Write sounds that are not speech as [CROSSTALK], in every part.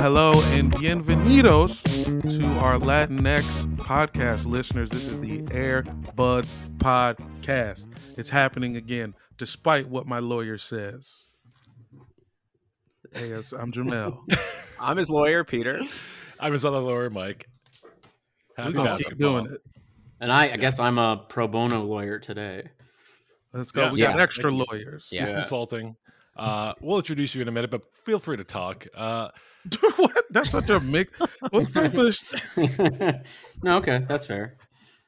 hello and bienvenidos to our Latinx podcast listeners. This is the Air Buds Podcast. It's happening again, despite what my lawyer says. Hey, I'm Jamel. [LAUGHS] I'm his lawyer, Peter. I'm his other lawyer, Mike. Happy We're gonna keep doing it. And I, I guess I'm a pro bono lawyer today. Let's go. Yeah. we got Yeah. extra lawyers. Yeah. He's consulting. Uh, we'll introduce you in a minute, but feel free to talk. Uh, [LAUGHS] what? That's such a mix. What type of? [LAUGHS] no, okay, that's fair.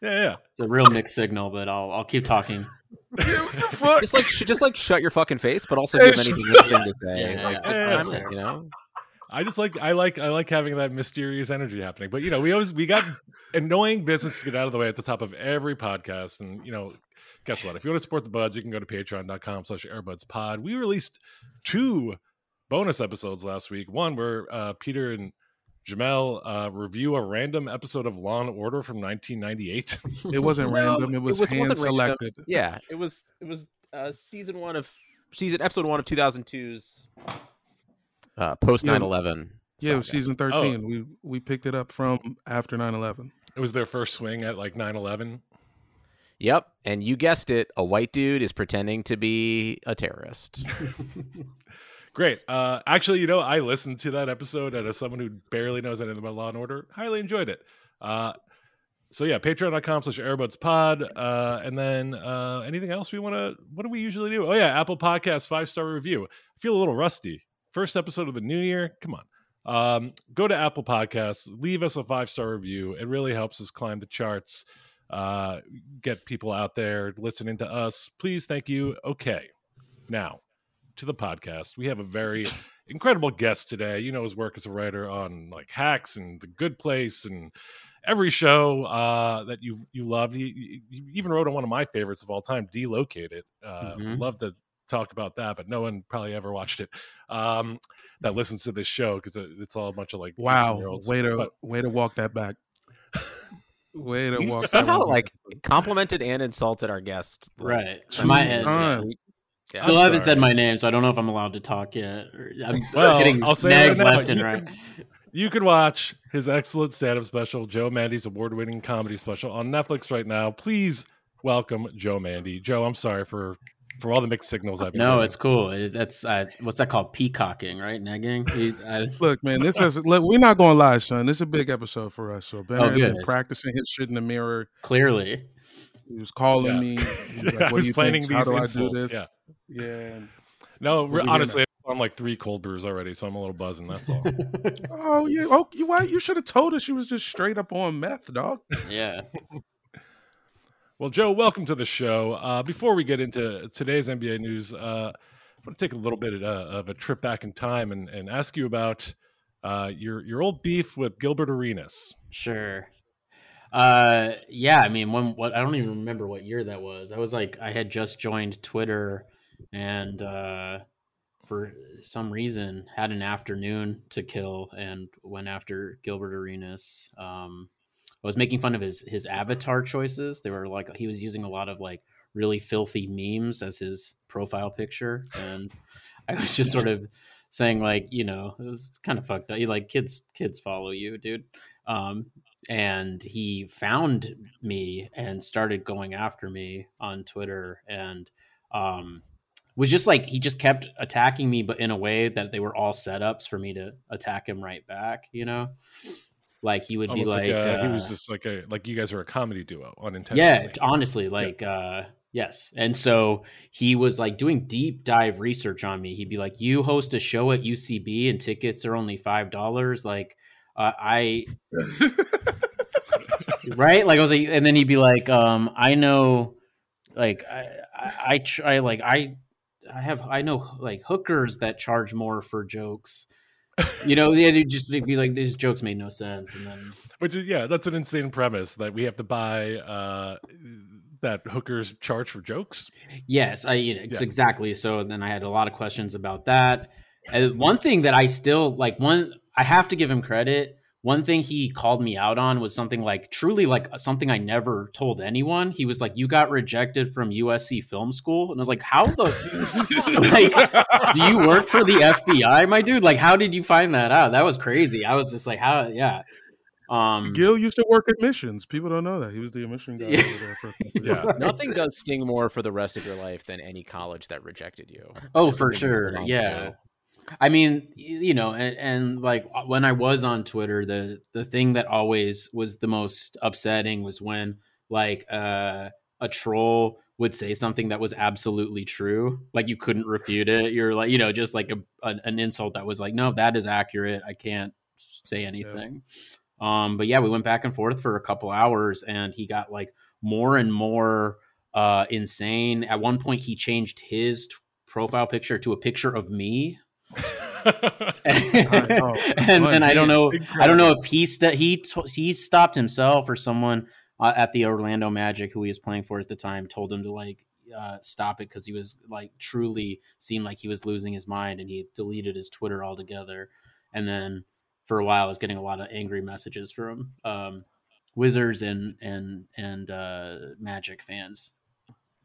yeah, yeah. It's a real mixed signal, but I'll I'll keep talking. [LAUGHS] Fuck. Just like just like shut your fucking face, but also give anything interesting to say. Yeah, like, yeah, just yeah, yeah. you know. I just like I like I like having that mysterious energy happening. But you know, we always we got annoying business to get out of the way at the top of every podcast. And you know, guess what? If you want to support the buds, you can go to patreon.com slash airbudspod. We released two bonus episodes last week. One where uh, Peter and Jamel uh, review a random episode of Law and Order from 1998. [LAUGHS] It wasn't No, random. It was, it was- hand wasn't random. selected. Yeah, it was it was uh, season one of season episode one of 2002's uh, post 9/11. Yeah, it was saga. season 13. We we picked it up from after 9/11. it was their first swing at like 9-11. Yep, and you guessed it, a white dude is pretending to be a terrorist. [LAUGHS] [LAUGHS] Great. Uh, actually, you know, I listened to that episode, and as someone who barely knows anything about Law and Order, highly enjoyed it. Uh, so yeah, patreon.com slash airbudspod. Uh, and then uh, anything else we want to, what do we usually do? Oh yeah, Apple Podcasts, five-star review. I feel a little rusty. First episode of the new year. Come on. Um, go to Apple Podcasts, leave us a five-star review. It really helps us climb the charts, uh, get people out there listening to us. Please, thank you. Okay. Now, to the podcast. We have a very incredible guest today. You know his work as a writer on like Hacks and The Good Place and every show uh, that you you love. He, he even wrote on one of my favorites of all time, Delocated. Uh, Mhm. Love to talk about that, but no one probably ever watched it. Um, that listens to this show because it's all a bunch of like Wow, way to But- way to walk that back. way to You walk. somehow like complimented and insulted our guest. like, Right. Two My head. Times. Yeah, Still I'm haven't sorry. said my name, so I don't know if I'm allowed to talk yet. I'm [LAUGHS] Well, getting I'll say nagged right now. left and You right. You can watch his excellent stand-up special, Joe Mande's award-winning comedy special on Netflix right now. Please welcome Joe Mande. Joe, I'm sorry for for all the mixed signals I've been No, getting. it's cool. It, that's uh, what's that called? Peacocking, right? Negging. We- I- [LAUGHS] Look, man, this [LAUGHS] is look, we're not gonna lie, son. This is a big episode for us. So Ben Oh, had been practicing his shit in the mirror. clearly. He was calling Yeah. me. He was like, I what was do you planning think? How these do I do this? Yeah. Yeah. No, re- we hear honestly, I'm like three cold brews already, so I'm a little buzzing. That's all. [LAUGHS] Oh yeah. Oh, you why you should have told us she was just straight up on meth, dog. yeah. [LAUGHS] well, Joe, welcome to the show. Uh, before we get into today's NBA news, uh, I want to take a little bit uh, of a trip back in time and, and ask you about uh, your your old beef with Gilbert Arenas. Sure. Uh, yeah. I mean, when what I don't even remember what year that was. I was like, I had just joined Twitter, and uh, for some reason had an afternoon to kill and went after Gilbert Arenas. Um, I was making fun of his his avatar choices. They were like he was using a lot of like really filthy memes as his profile picture, and I was just sort of saying like, you know, it was kind of fucked up. You like kids kids follow you, dude. Um, and he found me and started going after me on Twitter and um was just like he just kept attacking me but in a way that they were all setups for me to attack him right back, you know? Like he would be Almost like, like, uh, he uh, was just like a like you guys were a comedy duo unintentionally. yeah, honestly, like uh yes. And so he was like doing deep dive research on me. He'd be like, "You host a show at UCB and tickets are only $5." Like uh, I [LAUGHS] right? Like I was like and then he'd be like, um I know like I I, I try like I I have I know like hookers that charge more for jokes. [LAUGHS] You know, yeah, would just be like these jokes made no sense and then Which is yeah, that's an insane premise that we have to buy uh that hookers charge for jokes. Yes, I you know, Yeah. exactly. So then I had a lot of questions about that. And one thing that I still like one I have to give him credit one thing he called me out on was something like truly like something I never told anyone. He was like, "You got rejected from USC Film School," and I was like, "How the [LAUGHS] like? do you work for the FBI, my dude? Like, how did you find that out? That was crazy. I was just like, how? Yeah." Um, Gil used to work admissions. People don't know that he was the admission guy. Yeah. there for- [LAUGHS] Yeah. Nothing does sting more for the rest of your life than any college that rejected you. Oh, for sure. Yeah. I mean, you know, and, and like uh, when I was on Twitter, the the thing that always was the most upsetting was when like uh, a troll would say something that was absolutely true, like you couldn't refute it. You're like, you know, just like a, an, an insult that was like, no, that is accurate. I can't say anything. Um, but yeah, we went back and forth for a couple hours, and he got like more and more uh, insane. At one point, he changed his t- profile picture to a picture of me. [LAUGHS] and and I don't know I don't know if he st- he t- he stopped himself or someone uh, at the Orlando Magic who he was playing for at the time told him to like uh, stop it because he was like truly seemed like he was losing his mind and he deleted his Twitter altogether and then for a while I was getting a lot of angry messages from um, Wizards and and and uh, Magic fans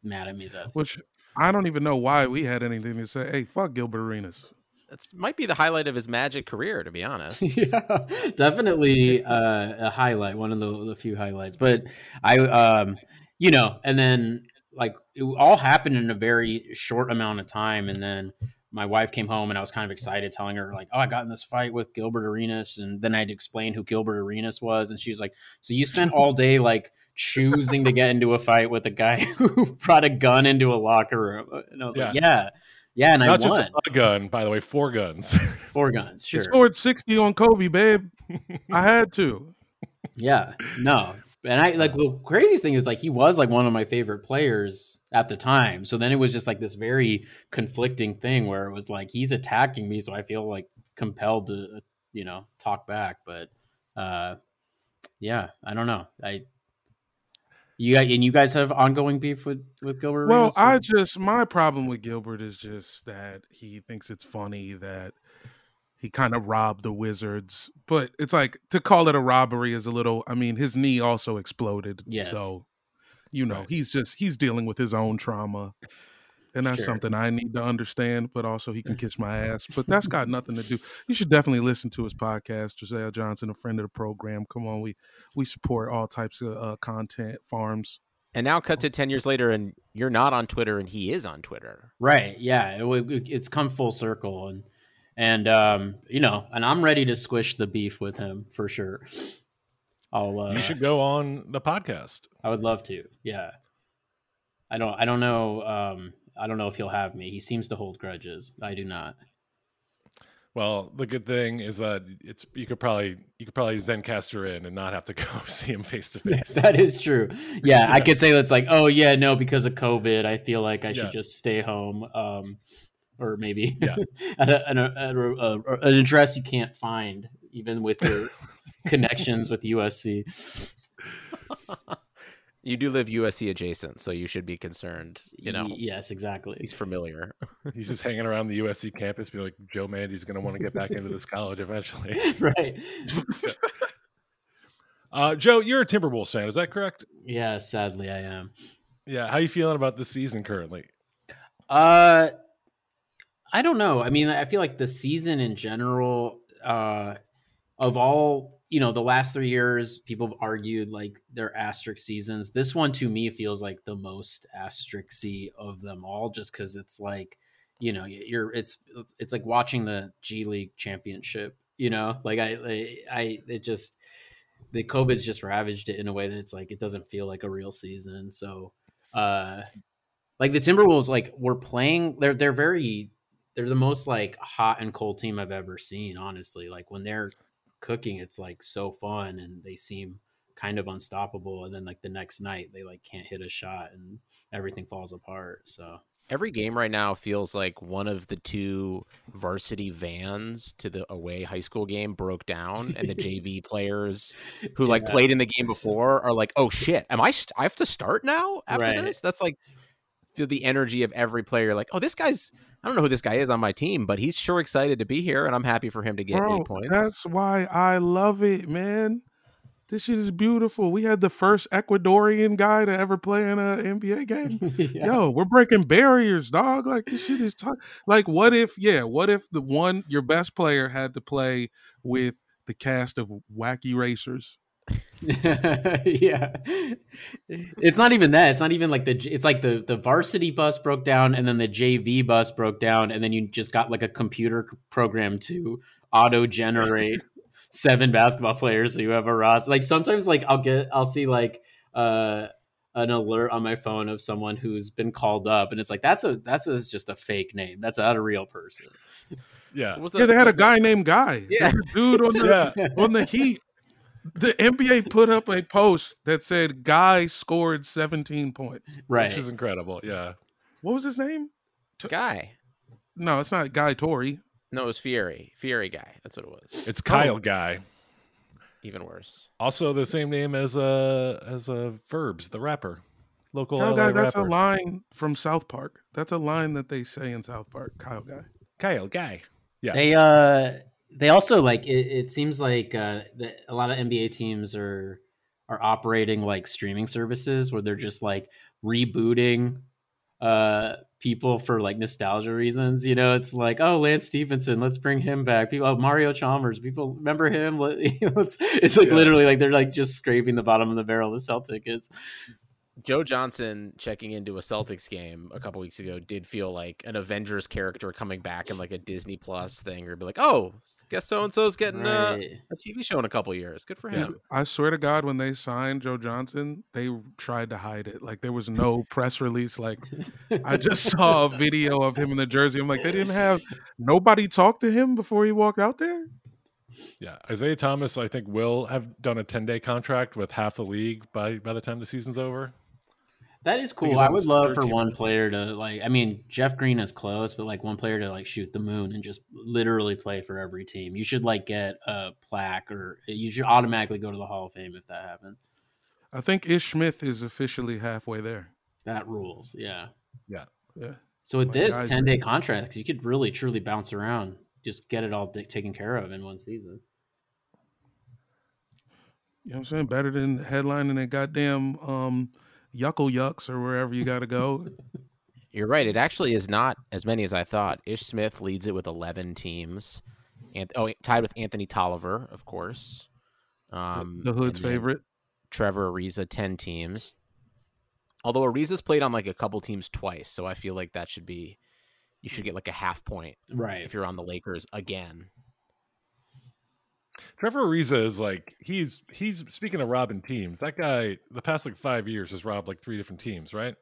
mad at me that Which I don't even know why we had anything to say. Hey, fuck Gilbert Arenas. That's might be the highlight of his magic career, to be honest. [LAUGHS] yeah, definitely uh, a highlight, one of the, the few highlights. But I, um, you know, and then like it all happened in a very short amount of time, and then my wife came home, and I was kind of excited, telling her like, "Oh, I got in this fight with Gilbert Arenas," and then I had to explain who Gilbert Arenas was, and she was like, "So you spent all day like." choosing to get into a fight with a guy [LAUGHS] who brought a gun into a locker room and i was like yeah yeah and Not i just won a gun, by the way, four guns. [LAUGHS] four guns He sure scored 60 on Kobe, babe. I had to. Yeah, no. And I like the craziest thing is like he was like one of my favorite players at the time. So then it was just like this very conflicting thing where it was like he's attacking me, so I feel like compelled to you know talk back. But uh yeah, I don't know. I you got and you guys have ongoing beef with with Gilbert. Well? I just my problem with Gilbert is just that he thinks it's funny that he kind of robbed the Wizards, but it's like to call it a robbery is a little. I mean, his knee also exploded, Yes. so you know Right. he's just he's dealing with his own trauma, and that's Sure. something I need to understand. But also, he can [LAUGHS] kiss my ass. But that's got nothing to do. You should definitely listen to his podcast. Josiah Johnson, a friend of the program. Come on, we we support all types of uh, content farms. And now, cut to ten years later, and you're not on Twitter, and he is on Twitter. Right. Yeah. It, it's come full circle, and and um, you know, and I'm ready to squish the beef with him for sure. I'll. Uh, you should go on the podcast. I would love to. Yeah. I don't. I don't know. Um, I don't know if he'll have me. He seems to hold grudges. I do not. Well, the good thing is that it's you could probably you could probably Zencastr in and not have to go [LAUGHS] see him face to face. that is true. Yeah, I could say that's like, oh yeah, no, because of COVID, I feel like I should Yeah. just stay home. Um, or maybe Yeah. [LAUGHS] at, a, at, a, at a, a, an address you can't find, even with your [LAUGHS] connections with USC. You do live USC adjacent, so you should be concerned. You know, yes, exactly. he's familiar. [LAUGHS] He's just hanging around the USC campus, be like, Joe Mande's going to want to get back into this college eventually. [LAUGHS] right. [LAUGHS] Uh, Joe, you're a Timberwolves fan, is that correct? Yeah, sadly, I am. Yeah. How are you feeling about the season currently? Uh, I don't know. I mean, I feel like the season in general, uh, of all you know, the last three years, people have argued like they're asterisk seasons. This one to me feels like the most asterisk of them all, just because it's like, you know, you're it's it's like watching the G League championship. You know, like I I, I it just the COVID's just ravaged it in a way that it's like it doesn't feel like a real season. So, uh, like the Timberwolves, like we're playing, they're they're very they're the most like hot and cold team I've ever seen. Honestly, like when they're cooking, it's like so fun and they seem kind of unstoppable. And then like the next night, they like can't hit a shot and everything falls apart. So Every game right now feels like one of the two varsity vans to the away high school game broke down, and the JV [LAUGHS] players who like played in the game before are like, "Oh shit, am I? St- I have to start now after Right. this?" That's like feel the energy of every player. Like, oh, this guy's. I don't know who this guy is on my team, but he's sure excited to be here, and I'm happy for him to get Bro, eight points. That's why I love it, man. This shit is beautiful. We had the first Ecuadorian guy to ever play in an NBA game. [LAUGHS] Yeah. Yo, we're breaking barriers, dog. Like this shit is t- like what if, yeah, what if the one your best player had to play with the cast of wacky racers? [LAUGHS] yeah it's not even that it's not even like the it's like the the varsity bus broke down and then the jv bus broke down and then you just got like a computer program to auto generate [LAUGHS] seven basketball players so you have a roster like sometimes like i'll get i'll see like uh an alert on my phone of someone who's been called up and it's like that's a that's a, just a fake name that's not a real person Yeah. Yeah, they had a guy named Guy. Yeah. Dude on the [LAUGHS] Yeah. on the Heat. The NBA put up a post that said Guy scored 17 points. right Which is incredible. Yeah. What was his name? guy. No, it's not Guy Tory. No, it was Fieri. Fieri guy. That's what it was. It's Kyle Guy. Even worse. Also the same name as uh as uh Verbs, the rapper. Local Kyle LA Guy, that's rapper. a line from South Park. That's a line that they say in South Park. Kyle Guy. Kyle Guy. Yeah. They uh they also like it, it seems like uh that a lot of NBA teams are are operating like streaming services where they're just like rebooting uh people for like nostalgia reasons. You know, it's like, oh Lance Stephenson, let's bring him back. People oh, Mario Chalmers, people remember him? Let- [LAUGHS] Let's it's like Yeah. literally like they're like just scraping the bottom of the barrel to sell tickets. Joe Johnson checking into a Celtics game a couple weeks ago did feel like an Avengers character coming back in like a Disney Plus thing, or be like, "Oh, guess so and so's getting uh, Right. a TV show in a couple years. Good for him." I swear to God, when they signed Joe Johnson, they tried to hide it. Like there was no press release. Like I just [LAUGHS] saw a video of him in the jersey. I'm like, they didn't have nobody talk to him before he walked out there. Yeah. Isaiah Thomas, I think, will have done a ten day contract with half the league by by the time the season's over. That is cool. I would love for one player to like. I mean, Jeff Green is close, but like one player to like shoot the moon and just literally play for every team. You should like get a plaque, or you should automatically go to the Hall of Fame if that happens. I think Ish Smith is officially halfway there. That rules. Yeah. Yeah. Yeah. So with My this ten day contract, you could really truly bounce around. Just get it all di- taken care of in one season. You know what I'm saying? Better than headlining a goddamn um Yuckle Yucks or wherever you gotta go. You're right. It actually is not as many as I thought. Ish Smith leads it with 11 teams, and oh, tied with Anthony Tolliver, of course. Um, the hood's favorite. Trevor Ariza, 10 teams. Although Ariza's played on like a couple teams twice, so I feel like that should be you should get like a half point Right. if you're on the Lakers again. Trevor Ariza is like he's he's speaking of robbing teams. That guy, the past like five years, has robbed like three different teams, right?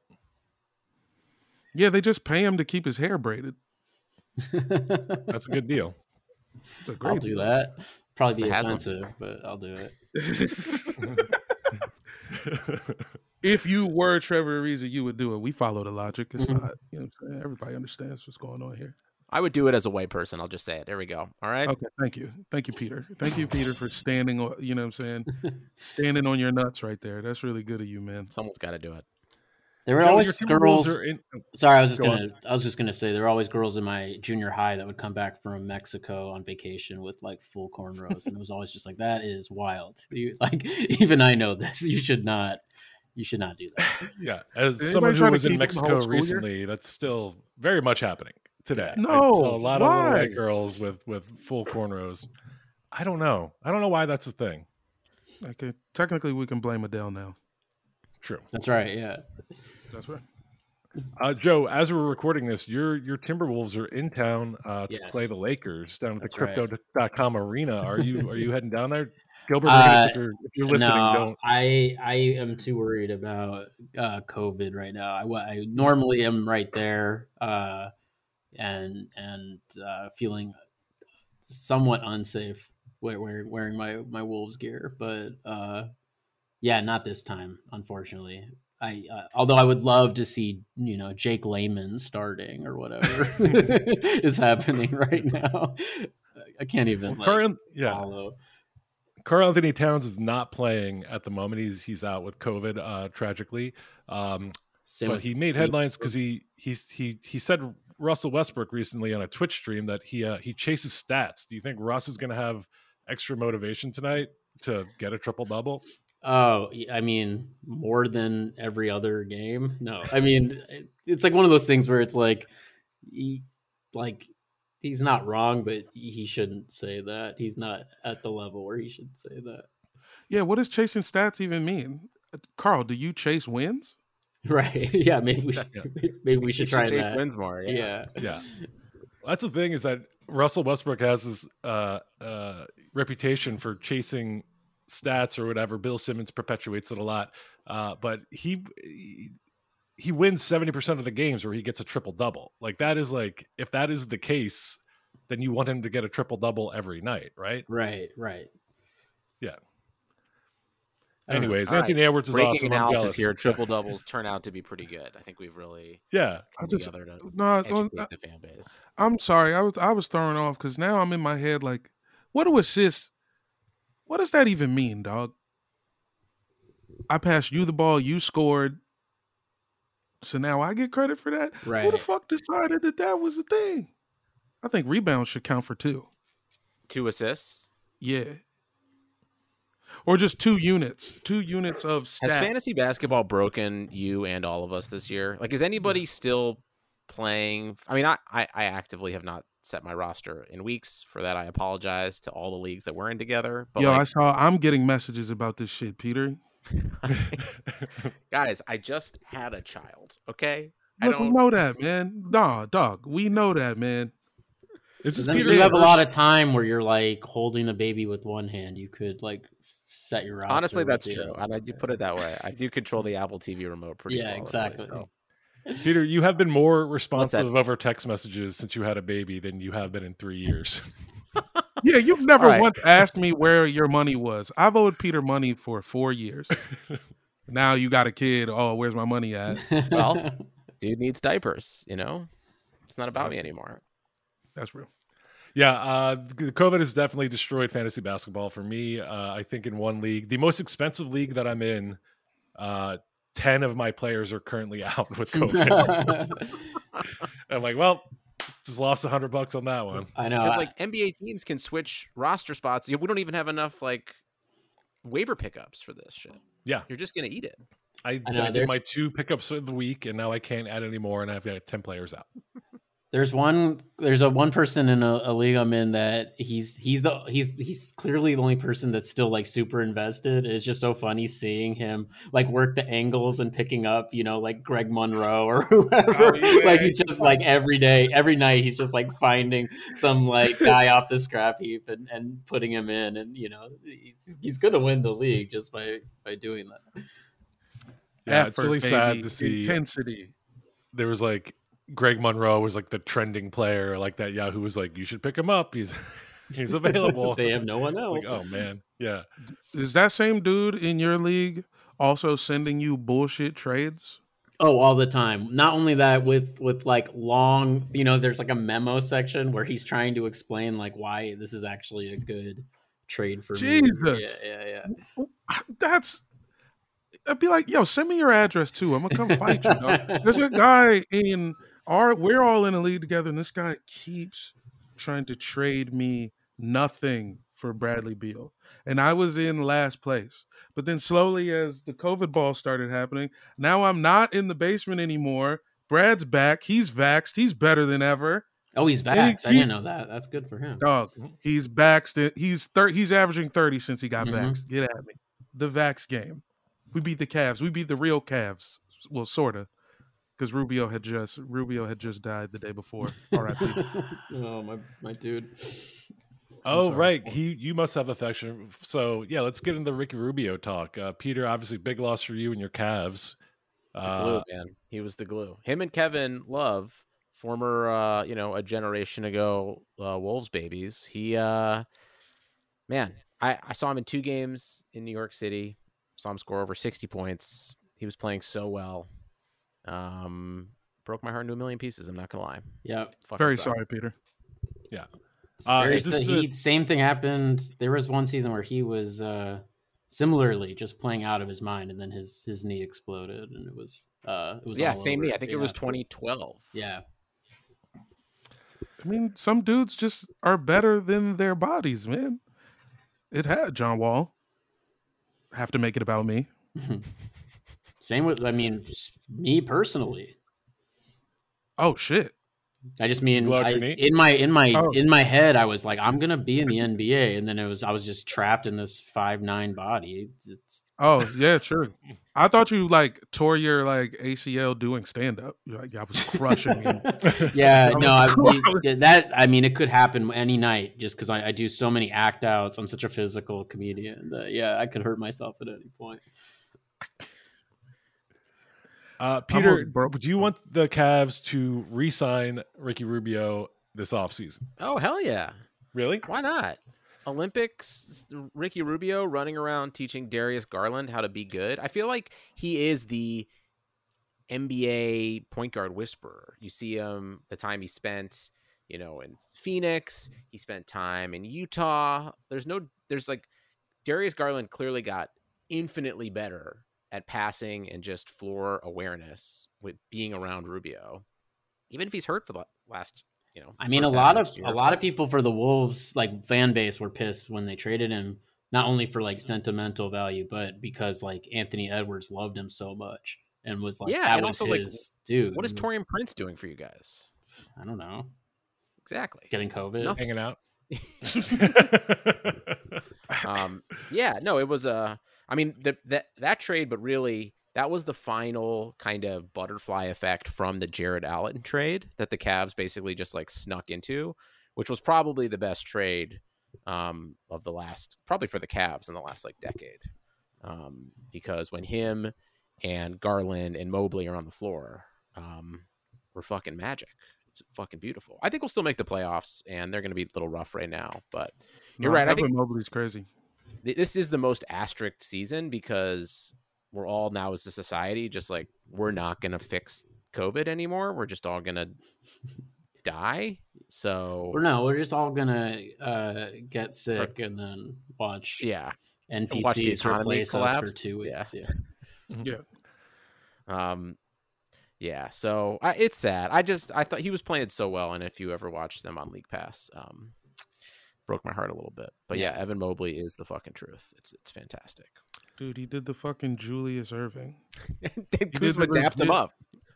Yeah, they just pay him to keep his hair braided. That's a good deal. It's a I'll do deal. that. Probably the be Haslam. offensive, but I'll do it. [LAUGHS] if you were Trevor Ariza, you would do it. We follow the logic. It's Mhm. not, you know what I'm saying? Everybody understands what's going on here. I would do it as a white person. I'll just say it. There we go. All right. Okay, thank you. Thank you, Peter. Thank you, Peter, for standing on you know what I'm saying? [LAUGHS] Standing on your nuts right there. That's really good of you, man. Someone's got to do it. There were Joe, always girls. are in- oh, Sorry, I was just Go gonna. I was just gonna say there were always girls in my junior high that would come back from Mexico on vacation with like full cornrows, and it was always just like that is wild. You, [LAUGHS] like even I know this. You should not. You should not do that. [LAUGHS] yeah, as Did someone who was in keep him the Mexico whole school year? recently, that's still very much happening today. I No, saw a lot of little white girls with with full cornrows. I don't know. I don't know why that's a thing. Okay, technically we can blame Adele now. True. That's right. Yeah. That's right. Uh, Joe, as we're recording this, your your Timberwolves are in town uh, to Yes. play the Lakers down at That's the right. Crypto.com arena. Are you are you heading down there? Gilbert, Uh, Arenas, if you're if you're listening, no, don't. I I am too worried about uh, COVID right now. I, I normally am right there, uh, and and uh, feeling somewhat unsafe wear, wear, wearing my my Wolves gear, but uh, yeah, not this time, unfortunately. I uh, although I would love to see you know Jake Layman starting or whatever [LAUGHS] [LAUGHS] is happening right now. I can't even like, yeah, follow. Karl-Anthony Towns is not playing at the moment. He's he's out with COVID, uh, tragically. Um, but he made headlines because he he's he he said Russell Westbrook recently on a Twitch stream that he uh, he chases stats. Do you think Russ is going to have extra motivation tonight to get a triple double? Oh, I mean, more than every other game. No, I mean, [LAUGHS] it's like one of those things where it's like, he, like he's not wrong, but he shouldn't say that. He's not at the level where he should say that. Yeah, what does chasing stats even mean? Karl, do you chase wins? [LAUGHS] Right? [LAUGHS] Yeah. Maybe we should. [LAUGHS] Maybe we should He try chase that. wins more. Yeah. Yeah. Yeah. That's the thing is that Russell Westbrook has this uh, uh, reputation for chasing stats or whatever. Bill Simmons perpetuates it a lot, uh, but he he wins seventy percent of the games where he gets a triple double. Like that is like if that is the case, then you want him to get a triple double every night, right? Right. Right. Yeah. I don't know. Anyways, All right. Anthony Edwards is Breaking awesome. I'm analysis jealous. here. Triple doubles turn out to be pretty good. I think we've really Yeah, I come just together to no, educate no, the fan base. I'm sorry. I was I was thrown off because now I'm in my head like, what do assists? What does that even mean, dog? I passed you the ball, you scored. So now I get credit for that. Right. Who the fuck decided that that was the thing? I think rebounds should count for two. Two assists. Yeah. Or just two units, two units of Has fantasy basketball broken you and all of us this year? Like, is anybody still playing? I mean, I, I, I actively have not set my roster in weeks. For that, I apologize to all the leagues that we're in together. But Yo, I saw. I'm getting messages about this shit, Peter. [LAUGHS] guys, I just had a child. Okay, I Look, we don't. know that, man. Nah, dog, we know that, man. this is Then Peter's you have a lot of time where you're like holding a baby with one hand. You could like set your roster. Honestly, that's true, other. and I do put it that way. I do control the Apple TV remote pretty. Yeah, exactly. so. Peter, you have been more responsive over text messages since you had a baby than you have been in three years. [LAUGHS] Yeah, you've never All right. once asked me where your money was. I've owed Peter money for four years. [LAUGHS] now you got a kid. Oh, where's my money at? Well, [LAUGHS] Dude needs diapers. You know, it's not about me anymore. That's real. Yeah, uh, the COVID has definitely destroyed fantasy basketball for me. Uh, I think in one league, the most expensive league that I'm in, uh, ten of my players are currently [LAUGHS] out with COVID. [LAUGHS] I'm like, well, just lost a hundred bucks on that one. I know. Because like NBA teams can switch roster spots. We don't even have enough like waiver pickups for this shit. Yeah. You're just gonna eat it. I, I know, I did my two pickups of the week, and now I can't add any more, and I've got ten players out. There's one. There's a one person in a, a league I'm in that he's he's the he's he's clearly the only person that's still like super invested. It's just so funny seeing him like work the angles and picking up, you know, like Greg Monroe or [LAUGHS] whoever. Oh, yeah. Like he's just like every day, every night, he's just like finding some like guy off the scrap heap and, and putting him in, and you know, he's, he's gonna win the league just by by doing that. Yeah, it's Effort, really sad to see. intensity. There was like Greg Monroe was like the trending player, like that Yahoo was like, you should pick him up. He's [LAUGHS] he's available. they have no one [LAUGHS] else. like, oh man, yeah. Is that same dude in your league also sending you bullshit trades? Oh, all the time. Not only that, with with like long, you know, there's like a memo section where he's trying to explain like why this is actually a good trade for me. Jesus. Yeah, yeah, yeah. That's. I'd be like, yo, send me your address too. I'm gonna come fight you. Dog. There's a guy in our. We're all in a league together, and this guy keeps trying to trade me nothing for Bradley Beal, and I was in last place. But then slowly, as the COVID ball started happening, now I'm not in the basement anymore. Brad's back. He's vaxxed. He's better than ever. Oh, he's And he vaxxed. I didn't know that. That's good for him. Dog, he's vaxxed. He's thir- He's averaging thirty since he got Mhm. vaxxed. Get at me. The vax game. We beat the Cavs. We beat the real Cavs. Well, sorta, because Rubio had just Rubio had just died the day before. R.I.P. [LAUGHS] oh, my my dude. Oh right, he you must have affection. So yeah, let's get into the Ricky Rubio talk. Uh, Peter, obviously big loss for you and your Cavs. The Uh, glue, man. He was the glue. Him and Kevin Love, former, uh, you know, a generation ago uh, Wolves babies. He, uh, man, I, I saw him in two games in New York City. Saw him score over sixty points. He was playing so well. Um, broke my heart into a million pieces. I'm not gonna lie. Yeah. Fucking Very sucked. sorry, Peter. Yeah. Uh, very- is this he, the- same thing happened. There was one season where he was uh, similarly just playing out of his mind, and then his his knee exploded, and it was uh, it was Yeah, same over. knee. I think it was 2012. Yeah, I mean, some dudes just are better than their bodies, man. It had John Wall. Have to make it about me. [LAUGHS] Same with, I mean, me personally. Oh shit! I just mean I- in my in my Oh. in my head, I was like, I'm gonna be in the NBA, and then it was I was just trapped in this five nine body. It's, Oh yeah, true. I thought you like tore your like ACL doing stand up. Like I was crushing [LAUGHS] yeah, That no, I, that I mean, it could happen any night just because I, I do so many act outs. I'm such a physical comedian that yeah, I could hurt myself at any point. [LAUGHS] Uh, Peter, bro- do you want the Cavs to re-sign Ricky Rubio this offseason? Oh hell yeah! Really? Why not? Olympics, Ricky Rubio running around teaching Darius Garland how to be good. I feel like he is the NBA point guard whisperer. You see him the time he spent, you know, in Phoenix. He spent time in Utah. There's no, there's like Darius Garland clearly got infinitely better at passing and just floor awareness with being around Rubio, even if he's hurt for the last. You know, I mean, a lot of year. a lot of people for the Wolves like fan base were pissed when they traded him, not only for like sentimental value, but because like Anthony Edwards loved him so much and was like, Yeah, that and was also, like, dude. What is Taurean Prince doing for you guys? [SIGHS] I don't know, Exactly. getting COVID. Nothing. Hanging out. [LAUGHS] [LAUGHS] um, yeah, no, it was a. I mean, the, that that trade, but really, that was the final kind of butterfly effect from the Jarrett Allen trade that the Cavs basically just like snuck into, which was probably the best trade um, of the last, probably for the Cavs in the last like decade, um, because when him and Garland and Mobley are on the floor, um, we're fucking magic. It's fucking beautiful. I think we'll still make the playoffs, and they're going to be a little rough right now, but You're No, right, I think- Mobley's crazy. Th- this is the most asterisk season because we're all now as a society just like we're not going to fix covid anymore we're just all going to die so Or no, we're just all gonna uh, get sick and then watch yeah watch the NPCs economy us for collapse. two Yeah. weeks. Yeah. Yeah. um yeah so I, it's sad i just i thought he was playing so well and if you ever watched them on league pass um broke my heart a little bit but yeah, Yeah. evan mobley is the fucking truth it's it's fantastic Dude, he did the fucking Julius Erving. [LAUGHS] then did Kuzma the dapped him up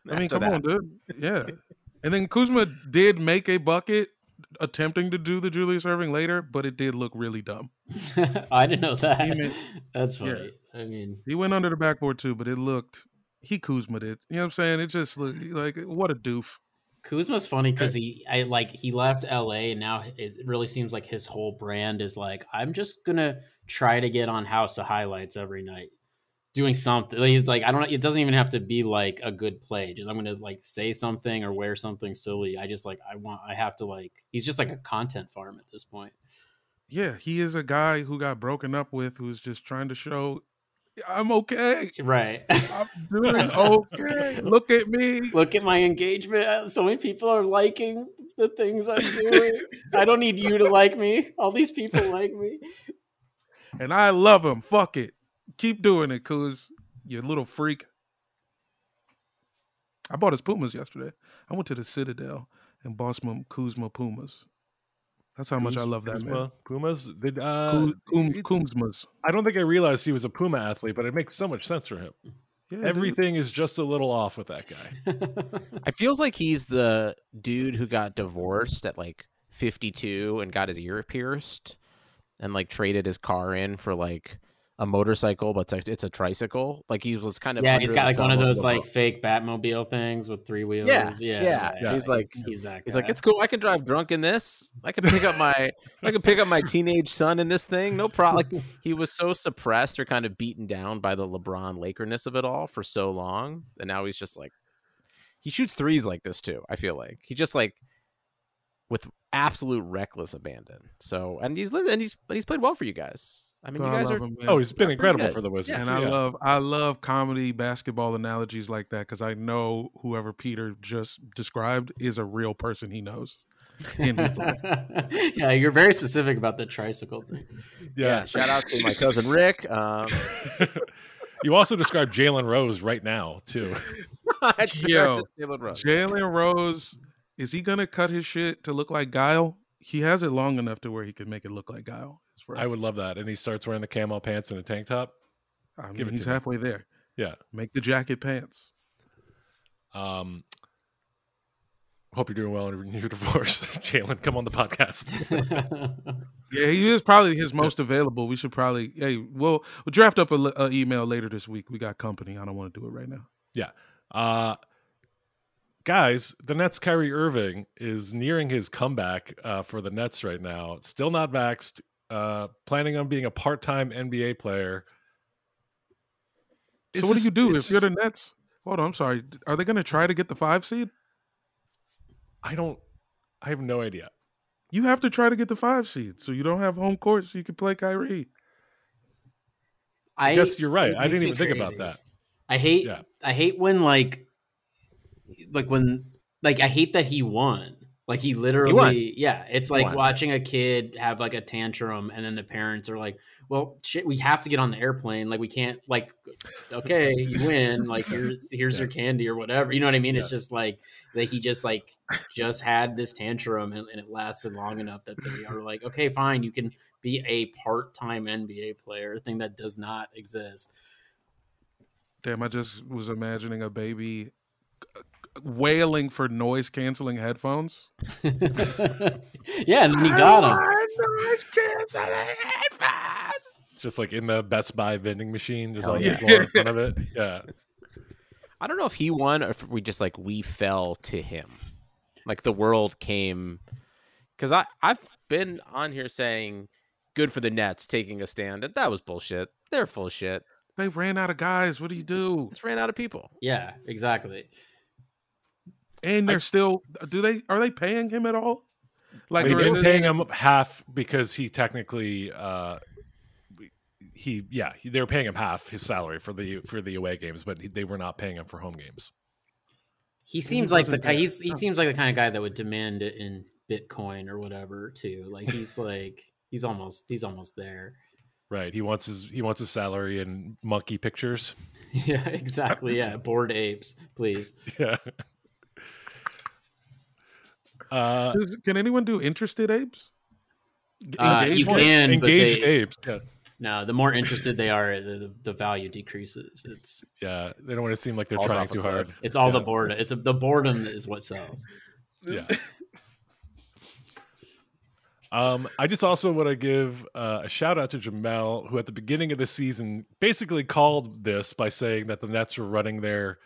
I mean, come that. on, dude. [LAUGHS] Yeah. And then Kuzma did make a bucket attempting to do the Julius Erving later, but it did look really dumb. [LAUGHS] I didn't know that. Made- That's yeah. funny. I mean, He went under the backboard too, but it looked he Kuzma did. You know what I'm saying? It just looked like what a doof. Kuzma's funny because he, I like, he left LA and now it really seems like his whole brand is like, I'm just gonna try to get on House of Highlights every night, doing something. Like, It's like I don't. It doesn't even have to be like a good play. Just I'm gonna like say something or wear something silly. I just like I want. I have to like. He's just like a content farm at this point. Yeah, he is a guy who got broken up with who's just trying to show I'm okay. Right. I'm doing okay. [LAUGHS] Look at me. Look at my engagement. Uh, So many people are liking the things I'm doing. I don't need you to like me. All these people like me. And I love them. Fuck it. Keep doing it, Kuz. You little freak. I bought his Pumas yesterday. I went to the Citadel and bought some Kuzma Pumas. That's how much I love that man. Kuzma, Pumas. Did, uh, Kuz, Kum, he- I don't think I realized he was a Puma athlete, but it makes so much sense for him. Yeah, dude. Everything is just a little off with that guy. It feels like he's the dude who got divorced at like 52 and got his ear pierced and like traded his car in for like a motorcycle, but it's a, it's a tricycle. Like he was kind of yeah, he's got like one of those like fake Batmobile things with three wheels. Yeah, Yeah, yeah. He's like- he's that. He's like, it's cool. I can drive drunk in this. I can pick up my I can pick up my teenage son in this thing. No problem. Like [LAUGHS] he was so suppressed or kind of beaten down by the LeBron Lakerness of it all for so long, and now he's just like he shoots threes like this too. I feel like he just like with absolute reckless abandon. So and he's and he's but he's played well for you guys. I mean, But you guys are him. Oh, he's been incredible for the Wizards. and I yeah. love I love comedy basketball analogies like that because I know whoever Peter just described is a real person he knows. in his [LAUGHS] life. yeah, you're very specific about the tricycle thing. yeah. Shout out to my cousin Rick. Um, [LAUGHS] you also described Jalen Rose right now too. [LAUGHS] Yo, Jalen Rose. Jalen Rose is he gonna cut his shit to look like Guile? He has it long enough to where he can make it look like Guile. His friend. I would love that. And he starts wearing the camo pants and a tank top. I mean, he's to me. halfway there. Yeah. Make the jacket pants. Um, hope you're doing well in your [LAUGHS] divorce, [LAUGHS] Jalen. Come on the podcast. [LAUGHS] Yeah, he is probably his most available. We should probably hey, we'll we'll draft up a, l- a email later this week. We got company. I don't want to do it right now. Yeah. Uh, guys, the Nets' Kyrie Irving is nearing his comeback uh, for the Nets right now. Still not vaxxed. Uh, planning on being a part-time NBA player. So It's what do you do it's if you're the Nets? Hold on, I'm sorry. Are they going to try to get the five seed? I don't. I have no idea. You have to try to get the five seed, so you don't have home court, so you can play Kyrie. I guess you're right. I didn't me even think about that. I hate Yeah. I hate when like like when like I hate that he won. Like he literally won. yeah, it's like watching a kid have like a tantrum and then the parents are like, "Well, shit, we have to get on the airplane. Like we can't like okay, you [LAUGHS] win. Like here's here's Yeah. your candy or whatever." You know what I mean? It's just like that he just like just had this tantrum and, and it lasted long enough that they are like, "Okay, fine, you can be a part-time NBA player, a thing that does not exist." Damn, I just was imagining a baby wailing for noise canceling headphones. [LAUGHS] yeah, and then he got them. Noise canceling headphones. Just like in the Best Buy vending machine, just Hell on yeah. the floor in front of it. [LAUGHS] Yeah. I don't know if he won or if we just like we fell to him. Like the world came because I I've been on here saying good for the Nets taking a stand. That that was bullshit. They're full shit. They ran out of guys. What do you do? Just ran out of people. Yeah, exactly. And they're still. Do they? Are they paying him at all? Like, They've been paying him half because he technically uh he yeah he, they were paying him half his salary for the for the away games but he, they were not paying him for home games He seems like the wasn't guy. there. He's he Oh. seems like the kind of guy that would demand it in Bitcoin or whatever too. Like he's [LAUGHS] like he's almost he's almost there. right he wants his he wants his salary in monkey pictures [LAUGHS] Yeah, exactly. Yeah, bored apes, please. [LAUGHS] yeah uh Does- can anyone do interested apes? Uh, you can, engaged they- apes yeah No, the more interested they are, the, the, value decreases. It's yeah they don't want to seem like they're trying too hard it's all the boredom. It's a, the boredom is what sells. yeah Um, I just also want to give uh, a shout out to Jamel, who at the beginning of the season basically called this by saying that the Nets were running their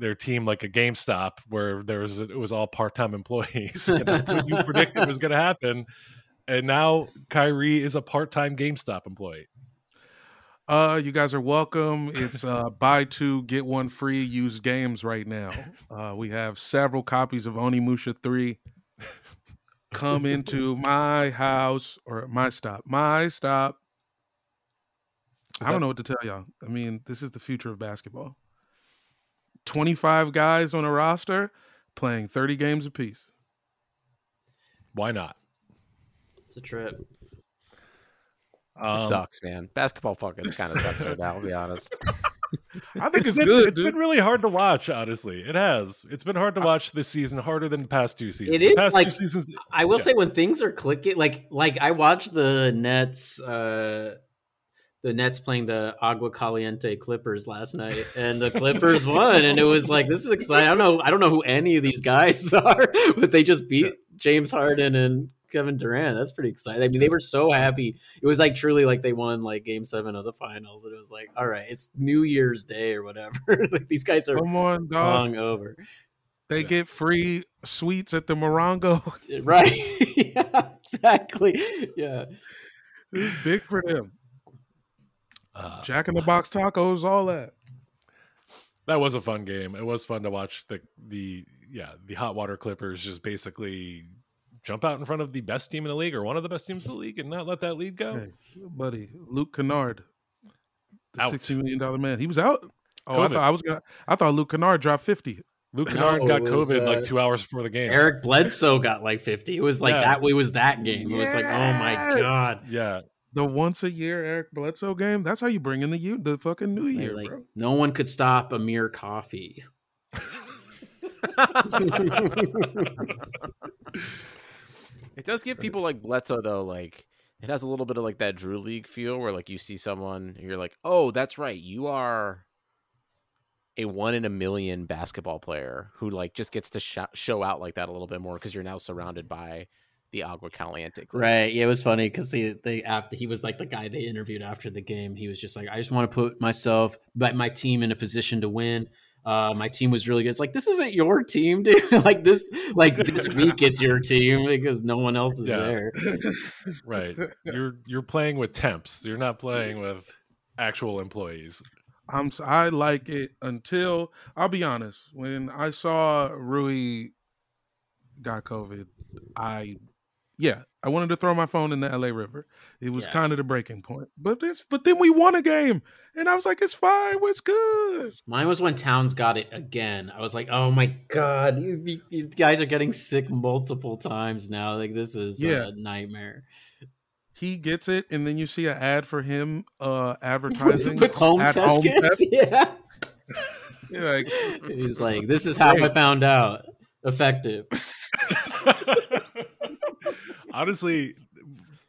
their team like a GameStop, where there was it was all part time employees, and that's what you predicted was [LAUGHS] going to happen. And now Kyrie is a part time GameStop employee. Uh, you guys are welcome. It's uh, [LAUGHS] buy two get one free used games right now. Uh, we have several copies of Onimusha three. Come into [LAUGHS] my house or my stop, my stop. Is I don't that- know what to tell y'all. I mean, this is the future of basketball. Twenty-five guys on a roster playing thirty games apiece. Why not? It's a trip. Um, sucks, man. Basketball fucking kind of sucks right now. I'll be honest. [LAUGHS] I think it's, been, good. It's dude. been really hard to watch. Honestly, it has. It's been hard to watch this season, harder than the past two seasons. It The is, past like- two seasons. I will Yeah. say when things are clicking, like like I watched the Nets, uh, the Nets playing the Agua Caliente Clippers last night, and the Clippers won, and it was like this is exciting. I don't know, I don't know who any of these guys [LAUGHS] are, but they just beat James Harden and Kevin Durant. That's pretty exciting. I mean, they were so happy. It was like truly like they won like Game Seven of the Finals, and it was like, all right, it's New Year's Day or whatever. [LAUGHS] like these guys are Come on, dog. long over, They get free sweets at the Morongo. [LAUGHS] right? yeah, exactly. Yeah. It's big for them. Uh, Jack in the Box tacos, all that. that was a fun game. It was fun to watch the the yeah the hot water Clippers just basically jump out in front of the best team in the league or one of the best teams in the league and not let that lead go. Hey, buddy, Luke Kennard, the Out. sixty million dollar man. He was out. Oh, I thought I was gonna. I thought Luke Kennard dropped fifty. Luke No, got was, COVID uh, like two hours before the game. Eric Bledsoe got like 50. It was like Yeah. that. It was that game. It was like, oh my God. Yeah, The once a year Eric Bledsoe game. That's how you bring in the u- the fucking New Year, Like, bro. no one could stop Amir Coffey. [LAUGHS] It does give people like Bledsoe though, like it has a little bit of like that Drew League feel where like you see someone and you're like, oh, that's right, you are a one in a million basketball player who like just gets to sh- show out like that a little bit more because you're now surrounded by the Agua Caliente. group. Right. Yeah, it was funny because he they after he was like the guy they interviewed after the game. He was just like, I just want to put myself, but my team in a position to win. Uh, my team was really good. It's like this isn't your team, [LAUGHS] dude. like this, like this [LAUGHS] week it's your team because no one else is Yeah. there. [LAUGHS] right. You're you're playing with temps. You're not playing with actual employees. I'm s- I like it until I'll be honest. When I saw Rui got COVID, I yeah, I wanted to throw my phone in the LA River. It was Yeah. kind of the breaking point. But this but then we won a game and I was like it's fine, it's good. Mine was when Towns got it again. I was like, oh my god, you, you- guys are getting sick multiple times now. Like this is Yeah. a nightmare. He gets it and then you see an ad for him uh [LAUGHS] advertising with home at test home kits. test. [LAUGHS] Yeah, [LAUGHS] like he's like, this is how I found out. Effective. Honestly,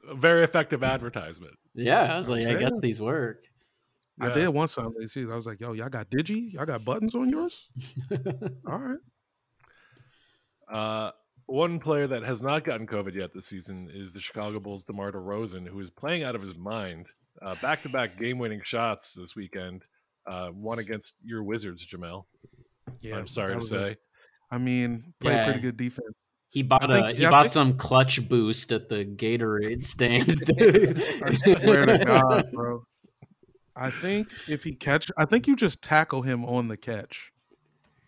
a very effective advertisement. Yeah, I was like, I guess these work. I Yeah. did one Sunday season. I was like, yo, y'all got Digi? Y'all got buttons on yours? [LAUGHS] All right. Uh, one player that has not gotten COVID yet this season is the Chicago Bulls' DeMar DeRozan, who is playing out of his mind. Uh, back-to-back game-winning shots this weekend. Uh, one against your Wizards, Jamel. Yeah. I'm sorry to say. I mean, played Yeah. pretty good defense. He bought I a think- he yeah, I bought think- some clutch boost at the Gatorade stand. [LAUGHS] I [LAUGHS] swear to God, bro. I think if he catch, I think you just tackle him on the catch.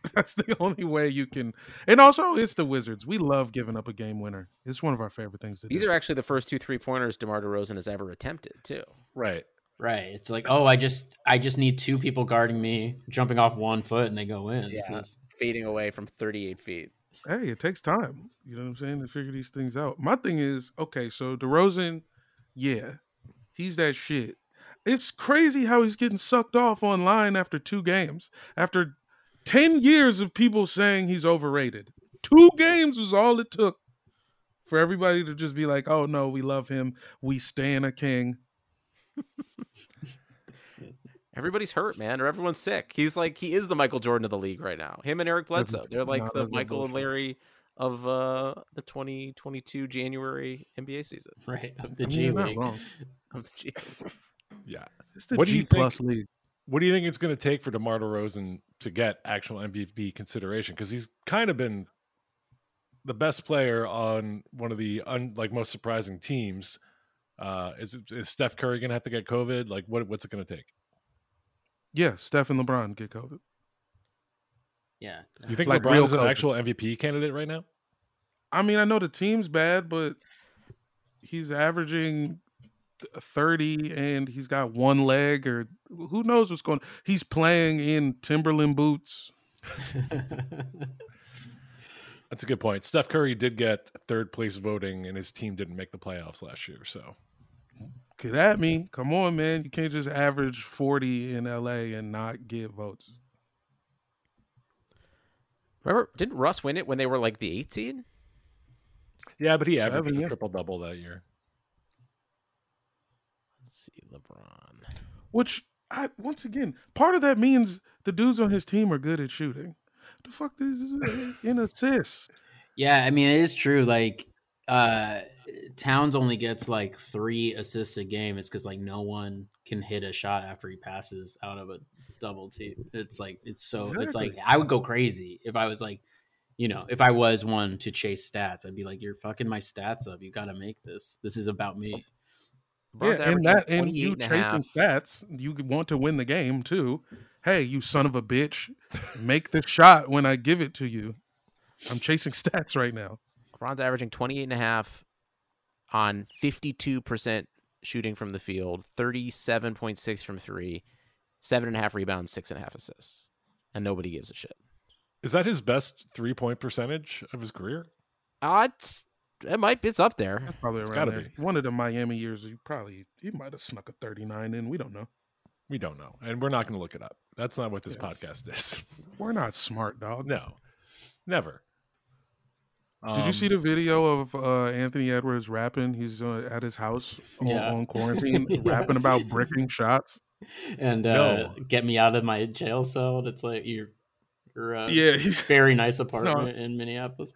[LAUGHS] That's the only way you can. And also, it's the Wizards. We love giving up a game winner. It's one of our favorite things to These do. are actually the first two three pointers DeMar DeRozan has ever attempted too. Right. Right. It's like, oh, I just I just need two people guarding me, jumping off one foot, and they go in. This Yeah. is- Fading away from 38 feet. Hey, it takes time. You know what I'm saying to figure these things out. My thing is, okay, so DeRozan, yeah, he's that shit. It's crazy how he's getting sucked off online after two games. After 10 years of people saying he's overrated. Two games was all it took for everybody to just be like, oh no, we love him. We stand a king. [LAUGHS] Everybody's hurt, man, or everyone's sick. He's like he is the Michael Jordan of the league right now. Him and Eric Bledsoe. They're like nah, the that's no Michael and. Larry of uh the 2022 January NBA season. right. Of the I mean, G League. [LAUGHS] Of the G- Yeah. It's the What do you plus think- league. What do you think it's going to take for DeMar DeRozan to get actual MVP consideration? Because he's kind of been the best player on one of the un, like most surprising teams. Uh, is is Steph Curry going to have to get COVID? Like, what what's it going to take? Yeah, Steph and LeBron get COVID. Yeah. Do you think Like LeBron is an COVID. actual MVP candidate right now? I mean, I know the team's bad, but he's averaging 30 and he's got one leg or who knows what's going on. He's playing in Timberland boots. [LAUGHS] That's a good point. Steph Curry did get third place voting, and his team didn't make the playoffs last year. So Get at me. Come on, man. You can't just average 40 in LA and not get votes. Remember, didn't Russ win it when they were like the eighth seed? yeah, but he Seven, averaged a yeah. triple double that year. Let's see, LeBron. Which I once again, part of that means the dudes on his team are good at shooting. The fuck is in assists? [LAUGHS] Yeah, I mean it is true. Like uh Towns only gets like three assists a game. It's because like no one can hit a shot after he passes out of a double team. It's like it's so it's like I would go crazy if I was like, you know, if I was one to chase stats, I'd be like, You're fucking my stats up. You gotta make this. This is about me. LeBron's yeah, and that and you 28 and chasing stats, you want to win the game too. Hey, you son of a bitch, make the shot when I give it to you. I'm chasing [LAUGHS] stats right now. LeBron's averaging 28 and a half on 52% shooting from the field, 37.6 from three, seven and a half rebounds, six and a half assists. And nobody gives a shit. Is that his best three point percentage of his career? Uh, it's, it might be, it's up there. That's probably It's around gotta there. be. One of the Miami years, he probably he might have snuck a 39 in. We don't know. We don't know, and we're not going to look it up. That's not what this Yeah. podcast is. We're not smart, dog. No. Never. Did you see Um, the video of uh, Anthony Edwards rapping? He's uh, at his house on, Yeah. on quarantine, [LAUGHS] Yeah. rapping about bricking shots. and uh, No. get me out of my jail cell. And it's like your your uh, Yeah, he's, [LAUGHS] very nice apartment in Minneapolis.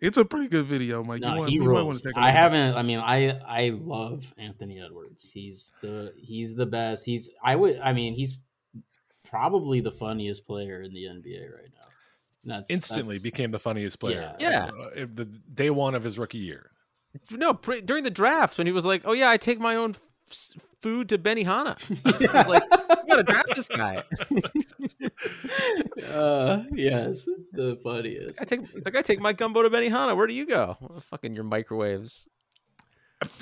it's a pretty good video, Mike. No, you want, he you might wanna take a I haven't. I mean, I I love Anthony Edwards. He's the he's the best. He's I would. I mean, he's probably the funniest player in the NBA right now. That's instantly that's- became the funniest player. Yeah. uh, if the day one of his rookie year. No, pre- during the draft when he was like, "Oh yeah, I take my own f- food to Benihana." [LAUGHS] I was like, "You gotta draft this guy." [LAUGHS] uh, yes, the funniest. I take he's like, "I take my gumbo to Benihana." Where do you go? "Well, fucking your microwaves. [LAUGHS]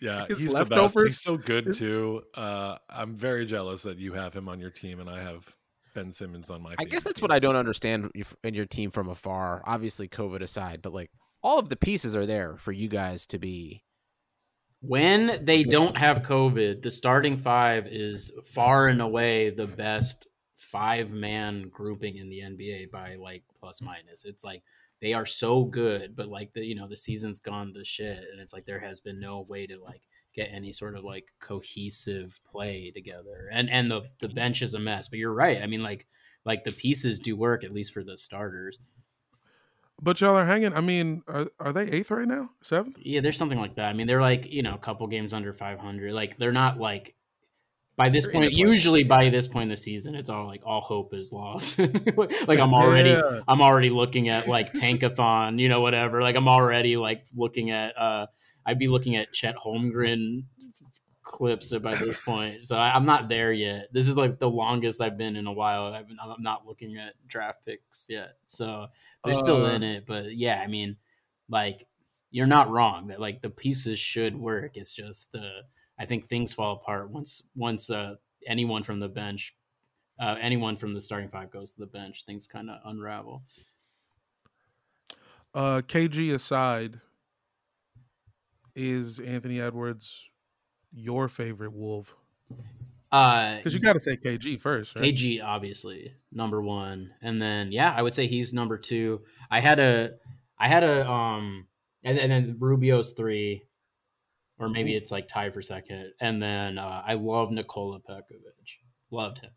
Yeah, His he's the best. leftovers? He's so good too. Uh, I'm very jealous that you have him on your team and I have Ben Simmons on my. I guess that's team. what I don't understand in your team from afar. Obviously, COVID aside, but like all of the pieces are there for you guys to be. When they don't have COVID, the starting five is far and away the best five man grouping in the NBA by like plus minus. It's like they are so good, but like the you know the season's gone to shit, and it's like there has been no way to like get any sort of like cohesive play together. And and the the bench is a mess. But you're right. I mean like like the pieces do work at least for the starters. But y'all are hanging. I mean, are, are they eighth right now? Seventh? Yeah, there's something like that. I mean, they're like you know a couple games under 500. Like they're not like by this They're point. Usually by this point in the season, it's all like all hope is lost. [LAUGHS] like I'm already Yeah. I'm already looking at like Tankathon, you know, whatever. Like I'm already like looking at uh I'd be looking at Chet Holmgren clips by this [LAUGHS] point. So I, I'm not there yet. This is like the longest I've been in a while. I've, I'm not looking at draft picks yet. So they're still Uh, in it, but yeah, I mean, like you're not wrong that like the pieces should work. It's just the I think things fall apart once once uh anyone from the bench uh, anyone from the starting five goes to the bench, things kind of unravel. Uh, KG aside, is Anthony Edwards your favorite Wolf? Uh, Because you got to say KG first, right? KG obviously number one, and then yeah, I would say he's number two. I had a, I had a um, and, and then Rubio's three, or maybe it's like tied for second, and then uh, I love Nikola Pekovic, loved him.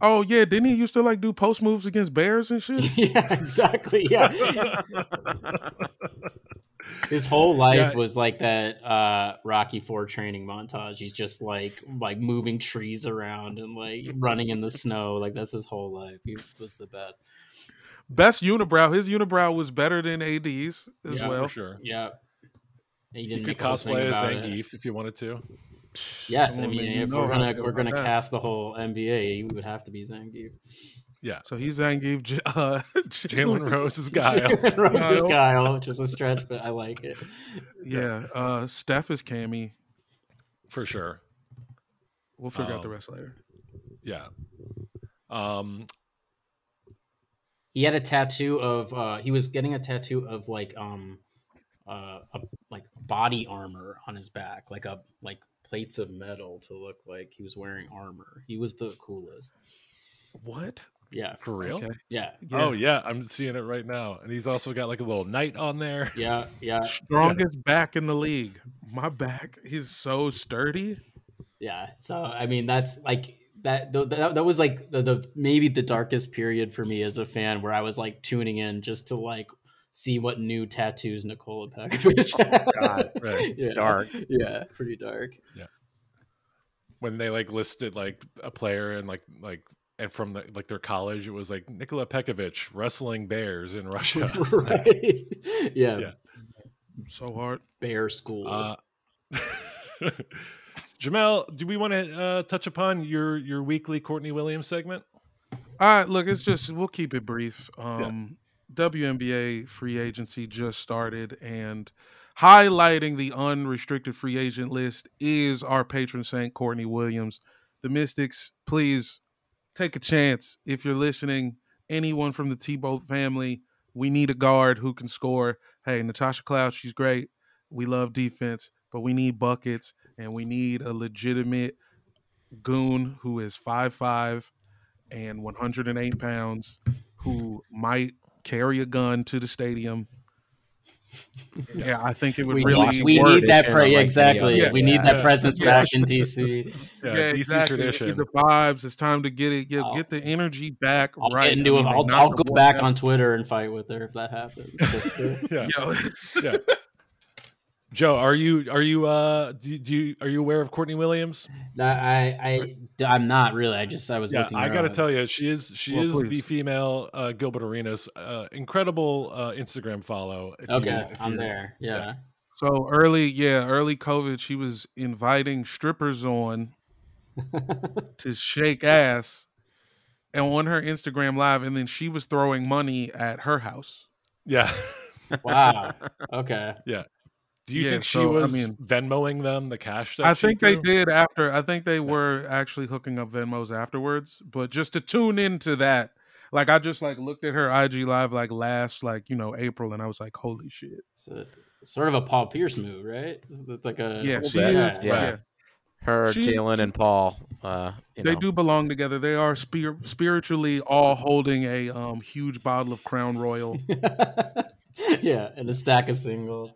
Oh yeah, didn't he used to like do post moves against Bears and shit? [LAUGHS] yeah, exactly. Yeah, [LAUGHS] [LAUGHS] his whole life Yeah. was like that uh Rocky Four training montage. He's just like like moving trees around and like running in the snow. Like that's his whole life. He was the best. Best unibrow. His unibrow was better than AD's as Yeah, well. for sure. Yeah. He You didn't could make a whole thing cosplay as about. Zangief if you wanted to. Yes, I mean then you if we're gonna we're gonna that. cast the whole NBA, we would have to be Zangief. Yeah, So he's Zangief. [LAUGHS] J- Uh, Jalen [LAUGHS] Rose is Guile. Rose's Guile. Which is a stretch, but I like it. Yeah. Uh, Steph is Cammy. for sure. We'll figure out the Um, rest later. Yeah. Um, He had a tattoo of uh he was getting a tattoo of like um uh a, like body armor on his back, like a like plates of metal to look like he was wearing armor. He was the coolest. What? Yeah. for real? Okay. Yeah. Oh yeah, I'm seeing it right now, and he's also got like a little knight on there. Yeah. Yeah. Strongest back in the league. My back he's so sturdy. Yeah. So I mean that's like that that, that was like the, the maybe the darkest period for me as a fan where I was like tuning in just to like see what new tattoos Nikola Pekovic oh, had. God, Right. [LAUGHS] yeah. dark. Yeah, pretty dark. Yeah. When they like listed like a player and like like and from the, like their college, it was like Nikola Pekovic wrestling bears in Russia. [LAUGHS] right. Yeah, Yeah. So hard. Bear school. Uh, [LAUGHS] Jamel, do we want to uh, touch upon your your weekly Courtney Williams segment? All right, look, it's just we'll keep it brief. Um WNBA free agency just started and highlighting the unrestricted free agent list is our patron saint Courtney Williams. The Mystics, please take a chance if you're listening. Anyone from the T-Boat family, we need a guard who can score. Hey, Natasha Cloud, she's great. We love defense, but we need buckets and we need a legitimate goon who is five five and 108 pounds who might carry a gun to the stadium. Yeah, I think it would we, really we work. need that. Tradition Pre- of, yeah, like, exactly. yeah. we need Yeah. that presence Yeah. back in DC. Yeah, yeah, DC exactly. tradition. Get the vibes. It's time to get it. Yeah, oh. I'll- get the energy back I'll right. get into I it. mean, I'll, I'll go back down. on Twitter and fight with her if that happens. Just to- [LAUGHS] yeah. Yo, Yeah. [LAUGHS] Joe, are you are you uh do, do you are you aware of Courtney Williams? I, I, I'm not really. I just, I was Yeah, looking. I got to tell you, she is she Well, is the female uh, Gilbert Arenas. Uh, incredible uh, Instagram follow. if you- Okay, if I'm you're- there. Yeah. So early, yeah, early COVID, she was inviting strippers on [LAUGHS] to shake ass and on her Instagram live, and then she was throwing money at her house. Yeah. wow. [LAUGHS] Okay. Do you Yeah, think she so, I was mean- Venmoing them the cash? That I she think they did after. I think they were actually hooking up Venmos afterwards. But just to tune into that, like I just like looked at her IG live like last like you know April, and I was like, holy shit. So sort of a Paul Pierce move, right? It's like a Yeah, she bit, is. yeah. Yeah, Her, She- Jalen, and Paul. Uh, you they know. do belong together. They are spir- spiritually all holding a um huge bottle of Crown Royal. [LAUGHS] yeah, and a stack of singles.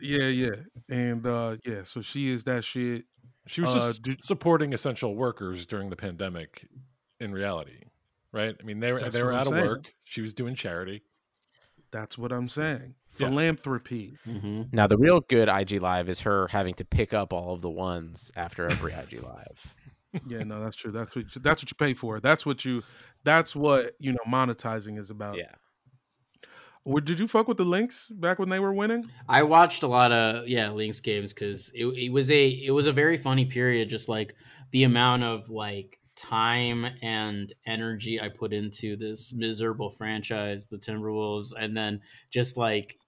Yeah, yeah, and uh yeah. So she is that shit. She was Uh, just did- supporting essential workers during the pandemic. In reality, right? I mean, they were they were what I'm out of saying. work. She was doing charity. That's what I'm saying. Yeah. Philanthropy. hmm Now the real good IG live is her having to pick up all of the ones after every IG live. [LAUGHS] [LAUGHS] Yeah, no, that's true. That's what you, that's what you pay for. That's what you. That's what you know. Monetizing is about. Yeah. Did you fuck with the Lynx back when they were winning? I watched a lot of yeah Lynx games because it, it was a it was a very funny period. Just like the amount of like time and energy I put into this miserable franchise, the Timberwolves, and then just like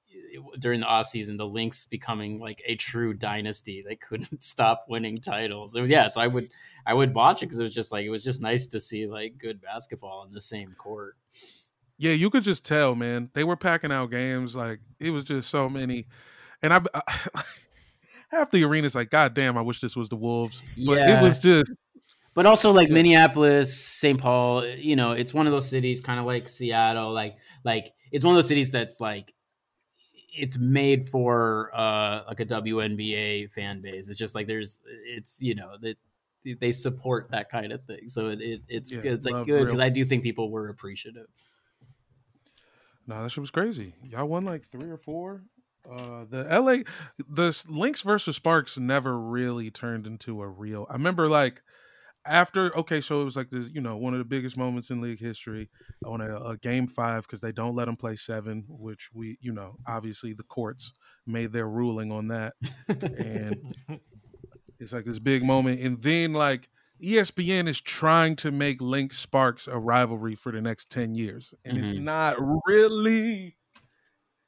during the offseason, the Lynx becoming like a true dynasty. They couldn't [LAUGHS] stop winning titles. So, yeah, so I would I would watch it because it was just like it was just nice to see like good basketball in the same court. Yeah, you could just tell, man. They were packing out games like it was just so many, and I, I [LAUGHS] half the arena's like, God damn, I wish this was the Wolves. But Yeah. it was just But also like Minneapolis, St. Paul, you know, it's one of those cities kind of like Seattle, like like it's one of those cities that's like it's made for uh like a WNBA fan base. It's just like there's it's you know that they support that kind of thing. So it, it it's Yeah, good. It's like good because I do think people were appreciative. No, that shit was crazy. Y'all won like three or four. Uh, the LA, the Lynx versus Sparks never really turned into a real. I remember like after okay, so it was like this, you know, one of the biggest moments in league history on a, a game five because they don't let them play seven, which we, you know, obviously the courts made their ruling on that, and [LAUGHS] it's like this big moment, and then like ESPN is trying to make Lynx Sparks a rivalry for the next ten years, and it's Mhm. not really.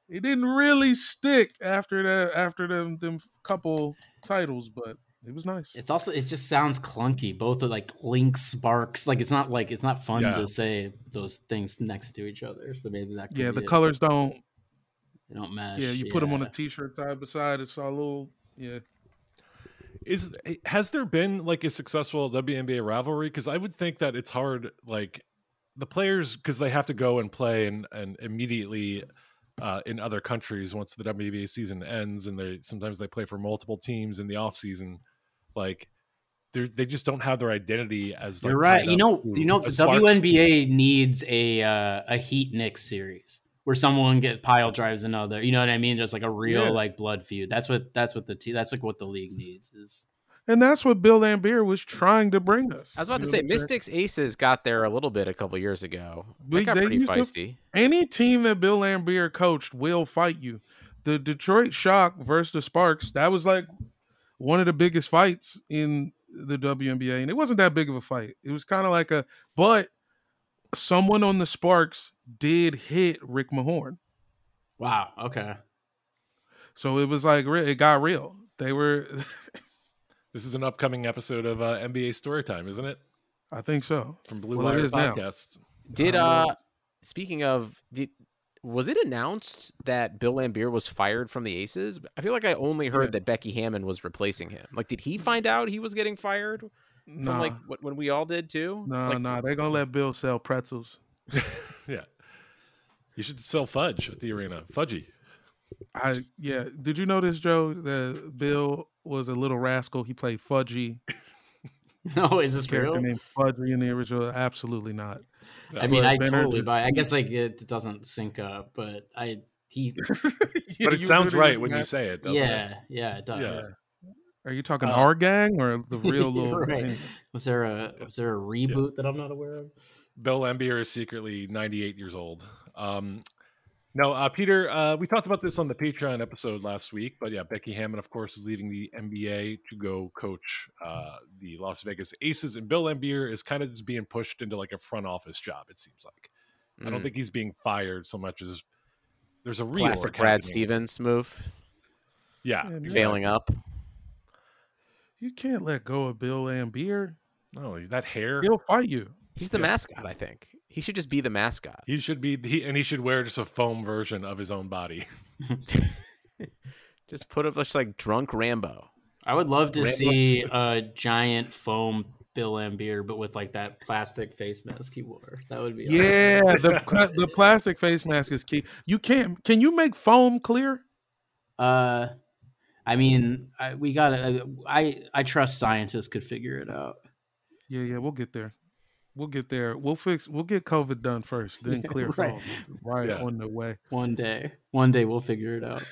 It didn't really stick after that after them them couple titles, but it was nice. It's also it just sounds clunky. Both are like Link Sparks. Like it's not like it's not fun Yeah. to say those things next to each other. So maybe that could Yeah, the it. colors don't. they don't match. Yeah, you put them on a yeah. t-shirt side by side. It's all a little. Yeah, Is has there been like a successful WNBA rivalry? Because I would think that it's hard, like the players, because they have to go and play and and immediately uh, in other countries once the WNBA season ends, and they sometimes they play for multiple teams in the off season. Like they they just don't have their identity as. Like, You're right. You know, you know, the WNBA needs a uh, a Heat Knicks series where someone get pile drives another. You know what I mean? Just like a real Yeah. like blood feud. That's what that's what the te- that's like what the league needs is. and that's what Bill Laimbeer was trying to bring us. I was about You to say what I'm saying? Mystics Aces got there a little bit a couple years ago. They We- got they pretty used to- feisty. Any team that Bill Laimbeer coached will fight you. The Detroit Shock versus the Sparks, that was like one of the biggest fights in the WNBA. And it wasn't that big of a fight. It was kind of like a, but someone on the Sparks did hit Rick Mahorn. Wow. Okay. So it was like, re- it got real. They were, [LAUGHS] This is an upcoming episode of uh, NBA Storytime, isn't it? I think so. From Blue Well, Wire is now. Podcast. Did uh speaking of did was it announced that Bill Laimbeer was fired from the Aces? I feel like I only heard Yeah. that Becky Hammon was replacing him. Like, did he find out he was getting fired from Nah, like what, when we all did too? nah, like, nah. They're going to let Bill sell pretzels. [LAUGHS] yeah. You should sell fudge at the arena. Fudgy. I yeah. Did you notice, Joe, that Bill was a little rascal? He played Fudgy. [LAUGHS] No, is this Character real? named Fudgy in the original. Absolutely not. I mean, I Benner totally just- buy. I guess like it doesn't sync up, but I he [LAUGHS] But it sounds right when you say it, doesn't it? yeah yeah it does. Yeah. Are you talking Uh, our gang or the [LAUGHS] real little? Right. gang? Was there a was there a reboot that I'm not aware of? Bill Laimbeer is secretly 98 years old. Um, no, uh, Peter, uh, we talked about this on the Patreon episode last week, but yeah, Becky Hammon, of course, is leaving the NBA to go coach uh, the Las Vegas Aces, and Bill Laimbeer is kind of just being pushed into like a front office job. It seems like I don't Mm. think he's being fired so much as there's a real classic Brad happening. Stevens move, Yeah, Yeah, exactly. failing up. You can't let go of Bill Laimbeer. No, that hair. He'll fight you. He's the Yeah. mascot. I think he should just be the mascot. He should be, he, and he should wear just a foam version of his own body. [LAUGHS] Just put up just like drunk Rambo. I would love to Rambo- see a giant foam Bill Laimbeer, but with like that plastic face mask he wore. That would be awesome. Yeah, the the plastic face mask is key. You can't. Can you make foam clear? Uh, I mean, I, we got to I I trust scientists could figure it out. Yeah, yeah, we'll get there. We'll get there. We'll fix. We'll get COVID done first, then [LAUGHS] clear right. foam. Right Yeah. on the way. One day, one day we'll figure it out.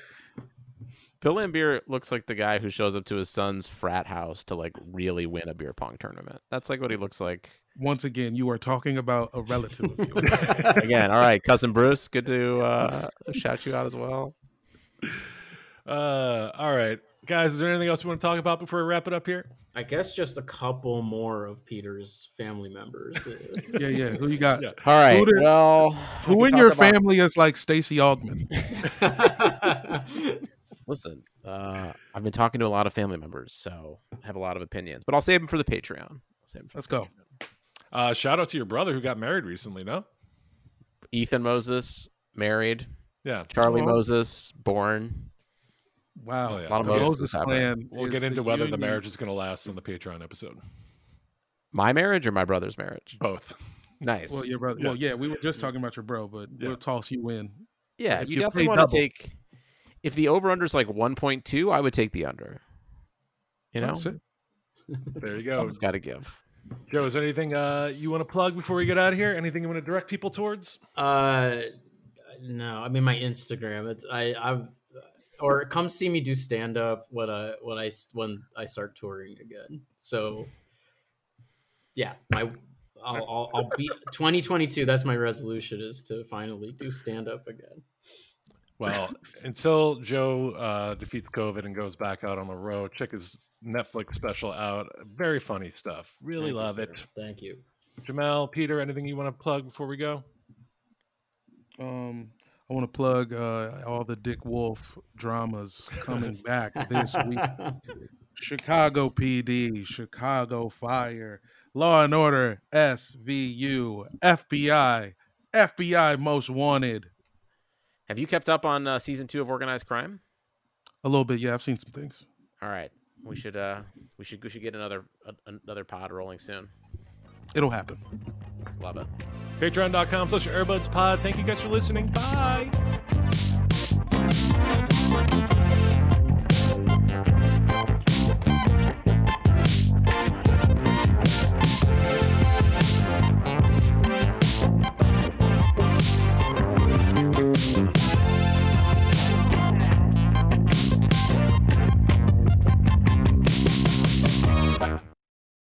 Bill Laimbeer looks like the guy who shows up to his son's frat house to like really win a beer pong tournament. That's like what he looks like. Once again, you are talking about a relative of yours. [LAUGHS] Again, all right, cousin Bruce, good to uh, [LAUGHS] shout you out as well. Uh, all right, guys. Is there anything else we want to talk about before we wrap it up here? I guess just a couple more of Peter's family members. [LAUGHS] yeah, yeah. Who you got? Yeah. All right, Who did- well, Who in your about- family is like Stacy Altman? [LAUGHS] Listen, uh, I've been talking to a lot of family members, so I have a lot of opinions, but I'll save them for the Patreon. I'll save 'em for Let's the go. Patreon. Uh, shout out to your brother who got married recently. No, Ethan Moses married, yeah, Charlie Oh. Moses born. Wow. Oh, yeah. A lot of The Moses Moses happening. we'll get into the whether the marriage is going to last on the Patreon episode. My marriage or my brother's marriage? Both. Nice. Well, your brother. Yeah. Well, yeah, we were just talking about your bro, but Yeah. we'll toss you in. yeah, if you you definitely want double. to take. If the over under is like 1.2, I would take the under. You know, [LAUGHS] There you go. someone's got to give. Joe, is there anything uh, you want to plug before we get out of here? Anything you want to direct people towards? uh, no, I mean my Instagram. It's, I I've or come see me do stand up when I when I when I start touring again. So yeah, my I'll I'll, I'll be 2022. That's my resolution is to finally do stand up again. Well, until Joe uh, defeats COVID and goes back out on the road, check his Netflix special out. Very funny stuff. Really Thank love sir. it. Thank you. Jamel, Peter, anything you want to plug before we go? Um, I want to plug uh, all the Dick Wolf dramas coming back this week. [LAUGHS] Chicago PD, Chicago Fire, Law and Order, SVU, FBI, FBI Most Wanted. Have you kept up on uh, season two of Organized Crime? A little bit, yeah. I've seen some things. All right, we should uh we should we should get another another pod rolling soon. It'll happen. Love it. Patreon.com slash Airbuds Pod. Thank you guys for listening. Bye.